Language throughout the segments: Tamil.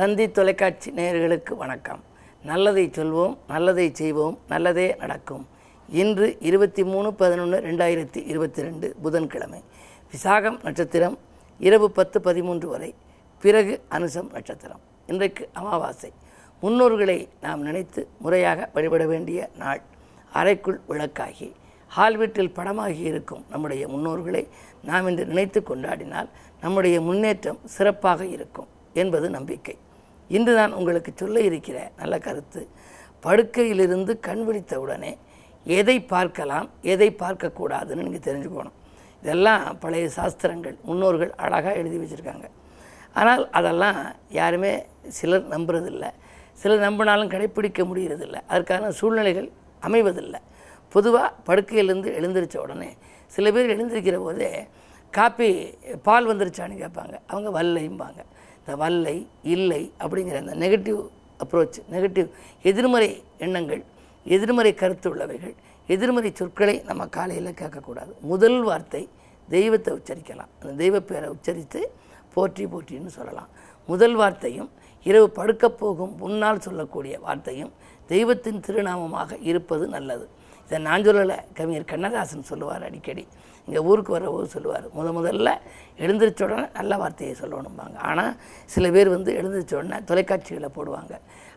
தந்தி தொலைக்காட்சி நேயர்களுக்கு வணக்கம். நல்லதை சொல்வோம் நல்லதை செய்வோம் நல்லதே நடக்கும். இன்று இருபத்தி மூணு பதினொன்று ரெண்டாயிரத்தி இருபத்தி ரெண்டு புதன்கிழமை. விசாகம் நட்சத்திரம் இரவு பத்து பதிமூன்று வரை. பிறகு அனுசம் நட்சத்திரம். இன்றைக்கு அமாவாசை. முன்னோர்களை நாம் நினைத்து முறையாக வழிபட வேண்டிய நாள். அறைக்குள் விளக்காகி ஹால் வீட்டில் படமாகி இருக்கும் நம்முடைய முன்னோர்களை நாம் இன்று நினைத்து கொண்டாடினால் நம்முடைய முன்னேற்றம் சிறப்பாக இருக்கும் என்பது நம்பிக்கை. இன்று நான் உங்களுக்கு சொல்ல இருக்கிற நல்ல கருத்து. படுக்கையிலிருந்து கண் விழித்தவுடனே எதை பார்க்கலாம் எதை பார்க்கக்கூடாதுன்னு நீங்கள் தெரிஞ்சுக்கணும். இதெல்லாம் பழைய சாஸ்திரங்கள் முன்னோர்கள் அழகாக எழுதி வச்சுருக்காங்க. ஆனால் அதெல்லாம் யாருமே சிலர் நம்புறதில்ல. சிலர் நம்பினாலும் கடைப்பிடிக்க முடிகிறதில்ல அதற்கான சூழ்நிலைகள் அமைவதில்லை. பொதுவாக படுக்கையிலேருந்து எழுந்திரிச்ச உடனே சில பேர் எழுந்திருக்கிற போதே காப்பி பால் வந்துருச்சான்னு கேட்பாங்க. அவங்க வல்லைம்பாங்க வல்லை இல்லை அப்படிங்கிற அந்த நெகட்டிவ் அப்ரோச் நெகட்டிவ் எதிர்மறை எண்ணங்கள் எதிர்மறை கருத்து உள்ளவைகள் எதிர்மறை சொற்களை நம்ம காலையில் கேட்கக்கூடாது. முதல் வார்த்தை தெய்வத்தை உச்சரிக்கலாம். அந்த தெய்வ பேரை உச்சரித்து போற்றி போற்றின்னு சொல்லலாம். முதல் வார்த்தையும் இரவு படுக்கப் போகும் முன்னால் சொல்லக்கூடிய வார்த்தையும் தெய்வத்தின் திருநாமமாக இருப்பது நல்லது. இதை நான் சொல்லலை கவிஞர் கண்ணதாசன் சொல்லுவார் அடிக்கடி. இங்கே ஊருக்கு வரவோ சொல்லுவார். முத முதல்ல எழுந்திரிச்ச உடனே நல்ல வார்த்தையை சொல்லணும்பாங்க. ஆனால் சில பேர் வந்து எழுந்திரிச்ச உடனே தொலைக்காட்சிகளை போடுவாங்க.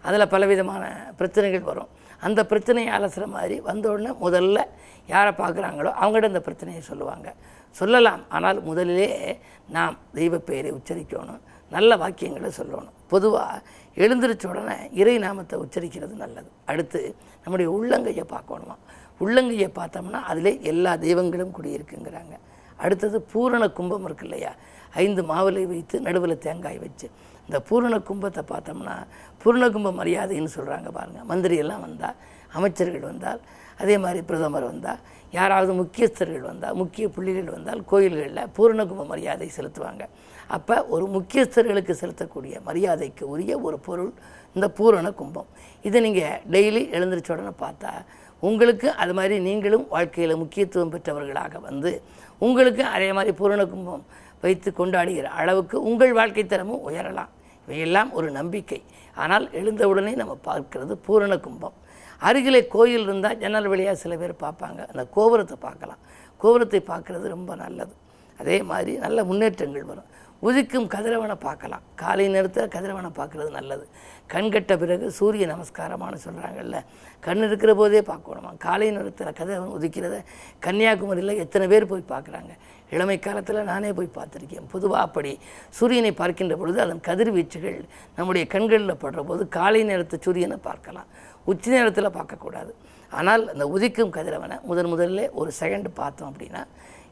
அதில் பலவிதமான பிரச்சனைகள் வரும். அந்த பிரச்சனையை அலசுகிற மாதிரி வந்த உடனே முதல்ல யாரை பார்க்குறாங்களோ அவங்கள்ட்ட இந்த பிரச்சனையை சொல்லுவாங்க. சொல்லலாம். ஆனால் முதலிலே நாம் தெய்வ பெயரை உச்சரிக்கணும். நல்ல வாக்கியங்களை சொல்லணும். பொதுவாக எழுந்திரிச்ச உடனே இறை நாமத்தை உச்சரிக்கிறது நல்லது. அடுத்து நம்முடைய உள்ளங்கையை பார்க்கணுமா? உள்ளங்கையை பார்த்தோம்னா அதில் எல்லா தெய்வங்களும் குடியிருக்குங்கிறாங்க. அடுத்தது பூரண கும்பம் இருக்கு இல்லையா? ஐந்து மாவிலை வைத்து நடுவில் தேங்காய் வச்சு. இந்த பூரண கும்பத்தை பார்த்தோம்னா பூரண கும்ப மரியாதைன்னு சொல்கிறாங்க பாருங்கள் மந்திரியெல்லாம் வந்தால் அமைச்சர்கள் வந்தால் அதே மாதிரி பிரதமர் வந்தால் யாராவது முக்கியஸ்தர்கள் வந்தால் முக்கிய புள்ளிகள் வந்தால் கோயில்களில் பூரணகும்ப மரியாதை செலுத்துவாங்க. அப்போ ஒரு முக்கியஸ்தர்களுக்கு செலுத்தக்கூடிய மரியாதைக்கு உரிய ஒரு பொருள் இந்த பூரண கும்பம். இதை நீங்கள் டெய்லி எழுந்திரிச்ச உடனே பார்த்தா உங்களுக்கு அது மாதிரி நீங்களும் வாழ்க்கையில் முக்கியத்துவம் பெற்றவர்களாக வந்து உங்களுக்கு அதே மாதிரி பூரண கும்பம் வைத்து கொண்டாடுகிற அளவுக்கு உங்கள் வாழ்க்கை தரமும் உயரலாம். இவையெல்லாம் ஒரு நம்பிக்கை. ஆனால் எழுந்தவுடனே நம்ம பார்க்கிறது பூரண கும்பம். அருகிலே கோயில் இருந்தால் ஜன்னல் வழியாக சில பேர் பார்ப்பாங்க. அந்த கோபுரத்தை பார்க்கலாம். கோபுரத்தை பார்க்குறது ரொம்ப நல்லது. அதே மாதிரி நல்ல முன்னேற்றங்கள் வரும். உதிக்கும் கதிரவனை பார்க்கலாம். காலை நேரத்தில் கதிரவனை பார்க்குறது நல்லது. கண் கட்ட பிறகு சூரிய நமஸ்காரமானு சொல்கிறாங்கல்ல கண் இருக்கிற போதே பார்க்கணுமா? காலை நேரத்தில் கதிரவன் உதிக்கிறத கன்னியாகுமரியில் எத்தனை பேர் போய் பார்க்குறாங்க? இளமை காலத்தில் நானே போய் பார்த்துருக்கேன். பொதுவாக அப்படி சூரியனை பார்க்கின்ற பொழுது அதன் கதிர்வீச்சுகள் நம்முடைய கண்களில் படுற போது காலை நேரத்து சூரியனை பார்க்கலாம். உச்சி நேரத்தில் பார்க்கக்கூடாது. ஆனால் அந்த உதிக்கும் கதிரவனை முதன் முதல்ல ஒரு செகண்ட் பார்த்தோம் அப்படின்னா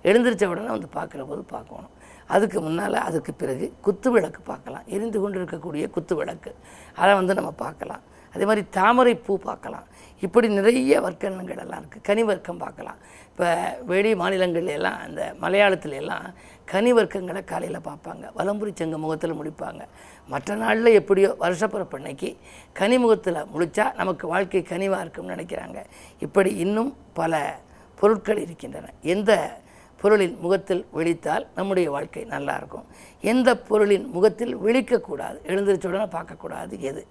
எழுந்திரிச்ச உடனே வந்து பார்க்குற போது பார்க்கணும். அதுக்கு முன்னால் அதுக்கு பிறகு குத்து விளக்கு பார்க்கலாம். எரிந்து கொண்டு இருக்கக்கூடிய குத்து விளக்கு. அதை வந்து நம்ம பார்க்கலாம். அதே மாதிரி தாமரை பூ பார்க்கலாம். இப்படி நிறைய வர்க்கணங்கள் எல்லாம் இருக்குது கனி வர்க்கம் பார்க்கலாம். இப்போ வெளி மாநிலங்கள்ல எல்லாம் அந்த மலையாளத்துல எல்லாம் கனி வர்க்கங்களை காலையில் பார்ப்பாங்க. வலம்புரி சங்க முகத்தில் முடிப்பாங்க மற்ற நாளில் எப்படியோ வருஷப்பிறப்பு அன்னைக்கு கனிமுகத்தில் முடித்தா நமக்கு வாழ்க்கை கனிவாக இருக்கும்னு நினைக்கிறாங்க. இப்படி இன்னும் பல பொருட்கள் இருக்கின்றன. எந்த பொருளின் முகத்தில் விழித்தால் நம்முடைய வாழ்க்கை நல்லா இருக்கும் எந்த பொருளின் முகத்தில் விழிக்கக்கூடாது எழுந்திரிச்ச உடனே பார்க்கக்கூடாது எது?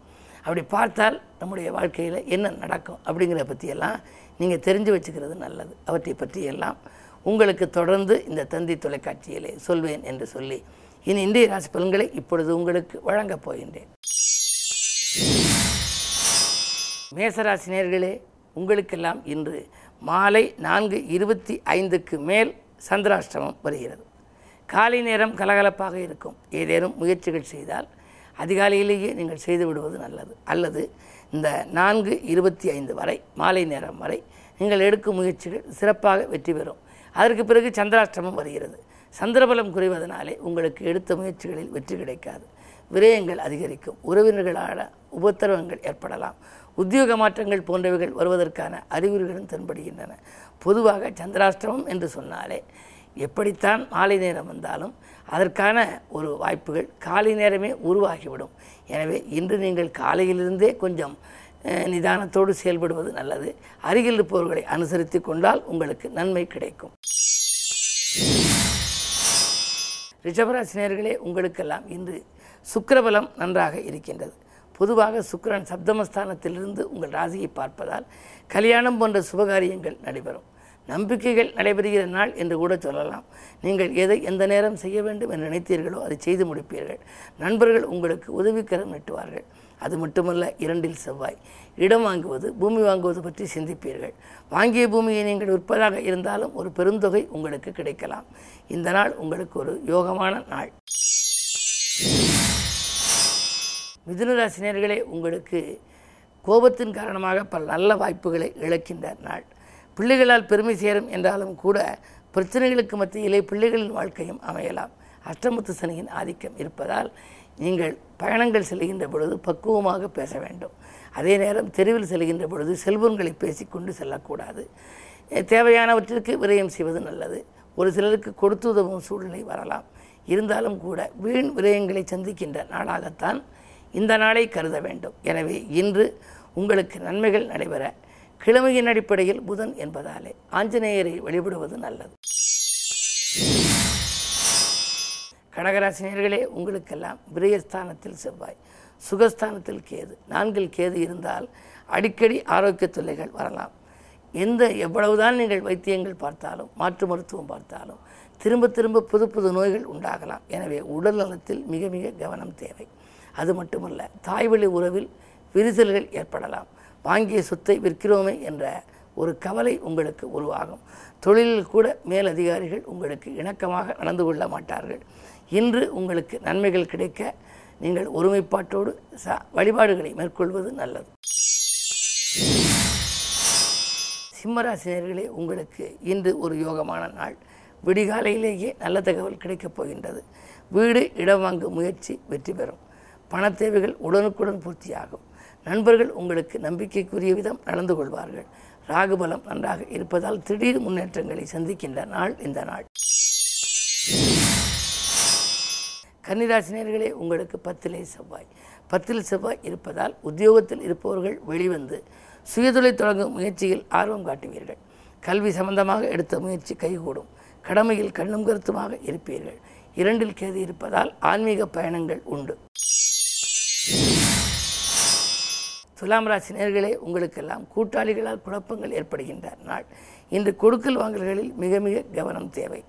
அப்படி பார்த்தால் நம்முடைய வாழ்க்கையில் என்ன நடக்கும் அப்படிங்கிறத பற்றியெல்லாம் நீங்கள் தெரிஞ்சு வச்சுக்கிறது நல்லது. அவற்றை பற்றியெல்லாம் உங்களுக்கு தொடர்ந்து இந்த தந்தி தொலைக்காட்சியிலே சொல்வேன் என்று சொல்லி இனி இந்திய ராசி பலன்களை இப்பொழுது உங்களுக்கு வழங்கப் போகின்றேன். மேசராசினியர்களே உங்களுக்கெல்லாம் இன்று மாலை நான்கு இருபத்தி ஐந்துக்கு மேல் சந்திராஷ்டமம் வருகிறது. காலை நேரம் கலகலப்பாக இருக்கும். ஏதேனும் முயற்சிகள் செய்தால் அதிகாலையிலேயே நீங்கள் செய்து விடுவது நல்லது. அல்லது இந்த நான்கு இருபத்தி ஐந்து வரை மாலை நேரம் வரை நீங்கள் எடுக்கும் முயற்சிகள் சிறப்பாக வெற்றி பெறும். அதற்கு பிறகு சந்திராஷ்டமம் வருகிறது. சந்திரபலம் குறைவதனாலே உங்களுக்கு எடுத்த முயற்சிகளில் வெற்றி கிடைக்காது. விரயங்கள் அதிகரிக்கும். உறவினர்களான உபத்திரவங்கள் ஏற்படலாம். உத்தியோக மாற்றங்கள் போன்றவைகள் வருவதற்கான அறிகுறிகளும் தென்படுகின்றன. பொதுவாக சந்திராஷ்டமம் என்று சொன்னாலே எப்படித்தான் மாலை நேரம் வந்தாலும் அதற்கான ஒரு வாய்ப்புகள் காலை நேரமே உருவாகிவிடும். எனவே இன்று நீங்கள் காலையிலிருந்தே கொஞ்சம் நிதானத்தோடு செயல்படுவது நல்லது. அருகில் இருப்பவர்களை அனுசரித்து கொண்டால் உங்களுக்கு நன்மை கிடைக்கும். ரிஷபராசினியர்களே உங்களுக்கெல்லாம் இன்று சுக்கரபலம் நன்றாக இருக்கின்றது. பொதுவாக சுக்கரன் சப்தமஸ்தானத்திலிருந்து உங்கள் ராசியை பார்ப்பதால் கல்யாணம் போன்ற சுபகாரியங்கள் நடைபெறும். நம்பிக்கைகள் நடைபெறுகிற நாள் என்று கூட சொல்லலாம். நீங்கள் எதை எந்த நேரம் செய்ய வேண்டும் என்று நினைத்தீர்களோ அதை செய்து முடிப்பீர்கள். நண்பர்கள் உங்களுக்கு உதவிக்கரம் நீட்டுவார்கள். அது மட்டுமல்ல இரண்டில் செவ்வாய். இடம் வாங்குவது பூமி வாங்குவது பற்றி சிந்திப்பீர்கள். வாங்கிய பூமியை நீங்கள் விற்பதாக இருந்தாலும் ஒரு பெருந்தொகை உங்களுக்கு கிடைக்கலாம். இந்த நாள் உங்களுக்கு ஒரு யோகமான நாள். மிதுனராசினியர்களே உங்களுக்கு கோபத்தின் காரணமாக பல நல்ல வாய்ப்புகளை இழக்கின்ற நாள். பிள்ளைகளால் பெருமை சேரும் என்றாலும் கூட பிரச்சனைகளுக்கு மத்தியிலே பிள்ளைகளின் வாழ்க்கையும் அமையலாம். அஷ்டமுத்து சனியின் ஆதிக்கம் இருப்பதால் நீங்கள் பயணங்கள் செல்கின்ற பொழுது பக்குவமாக பேச வேண்டும். அதே நேரம் தெருவில் செல்கின்ற பொழுது செல்வங்களை பேசிக்கொண்டு செல்லக்கூடாது. தேவையானவற்றிற்கு விரயம் செய்வது நல்லது. ஒரு சிலருக்கு கொடுத்து உதவும் சூழ்நிலை வரலாம். இருந்தாலும் கூட வீண் விரயங்களை சந்திக்கின்ற நாளாகத்தான் இந்த நாளை கருத வேண்டும். எனவே இன்று உங்களுக்கு நன்மைகள் நடைபெற கிழமையின் அடிப்படையில் புதன் என்பதாலே ஆஞ்சநேயரை வழிபடுவது நல்லது. கடகராசினியர்களே உங்களுக்கெல்லாம் விரயஸ்தானத்தில் செவ்வாய் சுகஸ்தானத்தில் கேது. நான்கில் கேது இருந்தால் அடிக்கடி ஆரோக்கிய தொல்லைகள் வரலாம். எந்த எவ்வளவுதான் நீங்கள் வைத்தியங்கள் பார்த்தாலும் மாற்று மருத்துவம் பார்த்தாலும் திரும்ப திரும்ப புது புது நோய்கள் உண்டாகலாம். எனவே உடல் நலத்தில் மிக மிக கவனம் தேவை. அது மட்டுமல்ல தாய்வழி உறவில் விரிசல்கள் ஏற்படலாம். வாங்கிய சொத்தை விற்கிறோமே என்ற ஒரு கவலை உங்களுக்கு உருவாகும். தொழிலில் கூட மேலதிகாரிகள் உங்களுக்கு இணக்கமாக நடந்து கொள்ள மாட்டார்கள். இன்று உங்களுக்கு நன்மைகள் கிடைக்க நீங்கள் ஒருமைப்பாட்டோடு ச வழிபாடுகளை மேற்கொள்வது நல்லது. சிம்மராசினியர்களே உங்களுக்கு இன்று ஒரு யோகமான நாள். விடிகாலையிலேயே நல்ல தகவல் கிடைக்கப் போகின்றது. வீடு இடம் வாங்கும் முயற்சி வெற்றி பெறும். பண தேவைகள் உடனுக்குடன் பூர்த்தியாகும். நண்பர்கள் உங்களுக்கு நம்பிக்கைக்குரிய விதம் நடந்து கொள்வார்கள். ராகுபலம் நன்றாக இருப்பதால் திடீர் முன்னேற்றங்களை சந்திக்கின்ற நாள் இந்த நாள். கன்னிராசினியர்களே உங்களுக்கு பத்திலே செவ்வாய். பத்தில் செவ்வாய் இருப்பதால் உத்தியோகத்தில் இருப்பவர்கள் வெளிவந்து சுயதொழில் தொடங்கும் முயற்சியில் ஆர்வம் காட்டுவீர்கள். கல்வி சம்பந்தமாக எடுத்த முயற்சி கைகூடும். கடமையில் கண்ணும் கருத்துமாக இருப்பீர்கள். இரண்டில் கேது இருப்பதால் ஆன்மீக பயணங்கள் உண்டு. துலாம் ராசி நேர்களே உங்களுக்கெல்லாம் கூட்டாளிகளால் குழப்பங்கள் ஏற்படுகின்ற நாள். இன்று கொடுக்கல் வாங்கல்களில் மிக மிக கவனம் தேவை.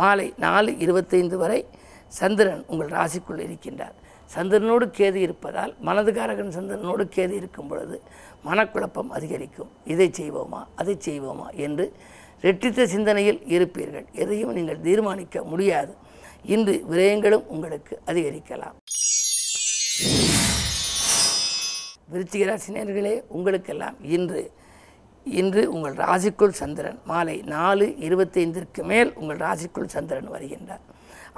மாலை நாலு இருபத்தைந்து வரை சந்திரன் உங்கள் ராசிக்குள் இருக்கின்றார். சந்திரனோடு கேது இருப்பதால் மனதுகாரகன் சந்திரனோடு கேது இருக்கும் பொழுது மனக்குழப்பம் அதிகரிக்கும். இதை செய்வோமா அதை செய்வோமா என்று ரெட்டித்த சிந்தனையில் இருப்பீர்கள். எதையும் நீங்கள் தீர்மானிக்க முடியாது. இன்று விரயங்களும் உங்களுக்கு அதிகரிக்கலாம். விருச்சிக ராசினியர்களே உங்களுக்கெல்லாம் இன்று இன்று உங்கள் ராசிக்குள் சந்திரன் மாலை நாலு இருபத்தைந்திற்கு மேல் உங்கள் ராசிக்குள் சந்திரன் வருகின்றார்.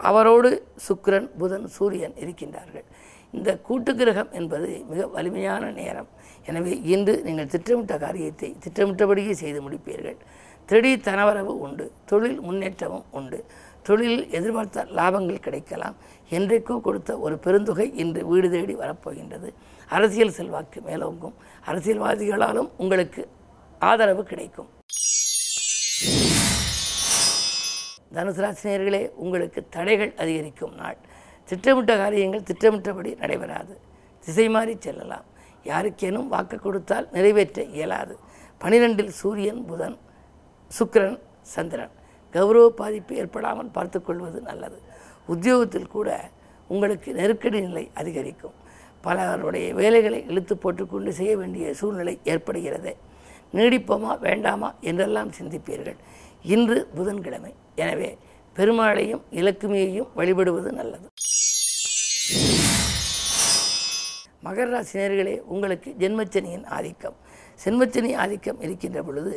அவரோடு சுக்கிரன் புதன் சூரியன் இருக்கின்றார்கள். இந்த கூட்டு கிரகம் என்பது மிக வலிமையான நேரம். எனவே இன்று நீங்கள் திட்டமிட்ட காரியத்தை திட்டமிட்டபடியே செய்து முடிப்பீர்கள். திடீர் தனவரவு உண்டு தொழில் முன்னேற்றமும் உண்டு. தொழிலில் எதிர்பார்த்த லாபங்கள் கிடைக்கலாம். என்றைக்கோ கொடுத்த ஒரு பெருந்தொகை இன்று வீடு தேடி வரப்போகின்றது. அரசியல் செல்வாக்கு மேலோங்கும். அரசியல்வாதிகளாலும் உங்களுக்கு ஆதரவு கிடைக்கும். தனுசு ராசினியர்களே உங்களுக்கு தடைகள் அதிகரிக்கும் நாள். திட்டமிட்ட காரியங்கள் திட்டமிட்டபடி நடைபெறாது. திசை மாறி செல்லலாம். யாருக்கேனும் வாக்கு கொடுத்தால் நிறைவேற்ற இயலாது. பனிரெண்டில் சூரியன் புதன் சுக்கிரன் சந்திரன். கௌரவ பாதிப்பு ஏற்படாமல் பார்த்துக்கொள்வது நல்லது. உத்தியோகத்தில் கூட உங்களுக்கு நெருக்கடி நிலை அதிகரிக்கும். பலருடைய வேலைகளை இழுத்து போட்டுக்கொண்டு செய்ய வேண்டிய சூழ்நிலை ஏற்படுகிறது. நீடிப்போமா வேண்டாமா என்றெல்லாம் சிந்திப்பீர்கள். இன்று புதன்கிழமை. எனவே பெருமாளையும் இலக்குமியையும் வழிபடுவது நல்லது. மகர ராசினியர்களே உங்களுக்கு ஜென்மச்சனியின் ஆதிக்கம். சென்மச்சனி ஆதிக்கம் இருக்கின்ற பொழுது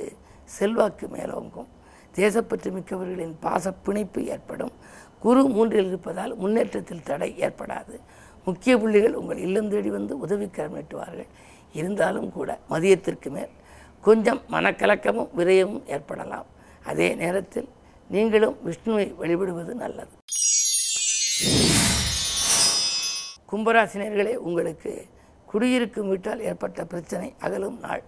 செல்வாக்கு மேலோங்கும். தேசப்பற்று மிக்கவர்களின் பாச பிணைப்பு ஏற்படும். குரு மூன்றில் இருப்பதால் முன்னேற்றத்தில் தடை ஏற்படாது. முக்கிய புள்ளிகள் உங்கள் இல்லம் தேடி வந்து உதவி நீட்டுவார்கள் இருந்தாலும் கூட மதியத்திற்கு மேல் கொஞ்சம் மனக்கலக்கமும் விரயமும் ஏற்படலாம். அதே நேரத்தில் நீங்களும் விஷ்ணுவை வழிபடுவது நல்லது. கும்பராசினியர்களே உங்களுக்கு குடியிருக்கும் வீட்டால் ஏற்பட்ட பிரச்சனை அகலும் நாள்.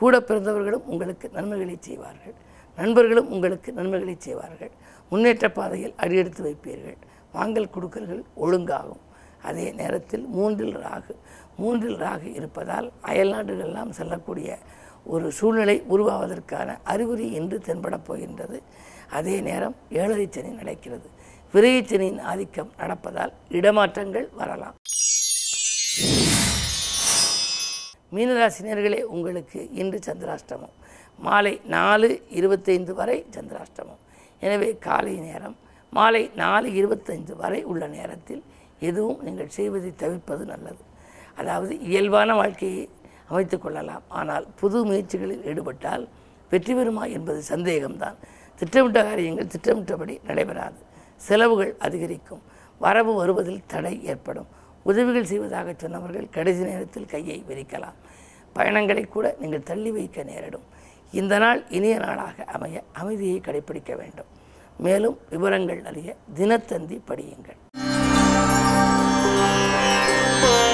கூட பிறந்தவர்களும் உங்களுக்கு நன்மைகளை செய்வார்கள். நண்பர்களும் உங்களுக்கு நன்மைகளை செய்வார்கள். முன்னேற்ற பாதையில் அடியெடுத்து வைப்பீர்கள். வாங்கல் கொடுக்கல்கள் ஒழுங்காகும். அதே நேரத்தில் மூன்றில் ராகு மூன்றில் ராகு இருப்பதால் அயல்நாடுகளெல்லாம் செல்லக்கூடிய ஒரு சூழ்நிலை உருவாவதற்கான அறிகுறி இன்று தென்படப் போகின்றது. அதே நேரம் ஏழரை சனி நடக்கிறது. விரைச்சனின் ஆதிக்கம் நடப்பதால் இடமாற்றங்கள் வரலாம். மீனராசினியர்களே உங்களுக்கு இன்று சந்திராஷ்டமம். மாலை நாலு இருபத்தைந்து வரை சந்திராஷ்டமம். எனவே காலை நேரம் மாலை நாலு இருபத்தைந்து வரை உள்ள நேரத்தில் எதுவும் நீங்கள் செய்வதை தவிர்ப்பது நல்லது. அதாவது இயல்பான வாழ்க்கையை அமைத்து கொள்ளலாம். ஆனால் புது முயற்சிகளில் ஈடுபட்டால் வெற்றி பெறுமா என்பது சந்தேகம்தான். திட்டமிட்ட காரியங்கள் திட்டமிட்டபடி நடைபெறாது. செலவுகள் அதிகரிக்கும். வரவு வருவதில் தடை ஏற்படும். உதவிகள் செய்வதாக சொன்னவர்கள் கடைசி நேரத்தில் கையை விரிக்கலாம். பயணங்களை கூட நீங்கள் தள்ளி வைக்க நேரிடும். இந்த நாள் இனிய நாளாக அமைய அமைதியை கடைபிடிக்க வேண்டும். மேலும் விவரங்கள் அறிய தினத்தந்தி படியுங்கள். trouble.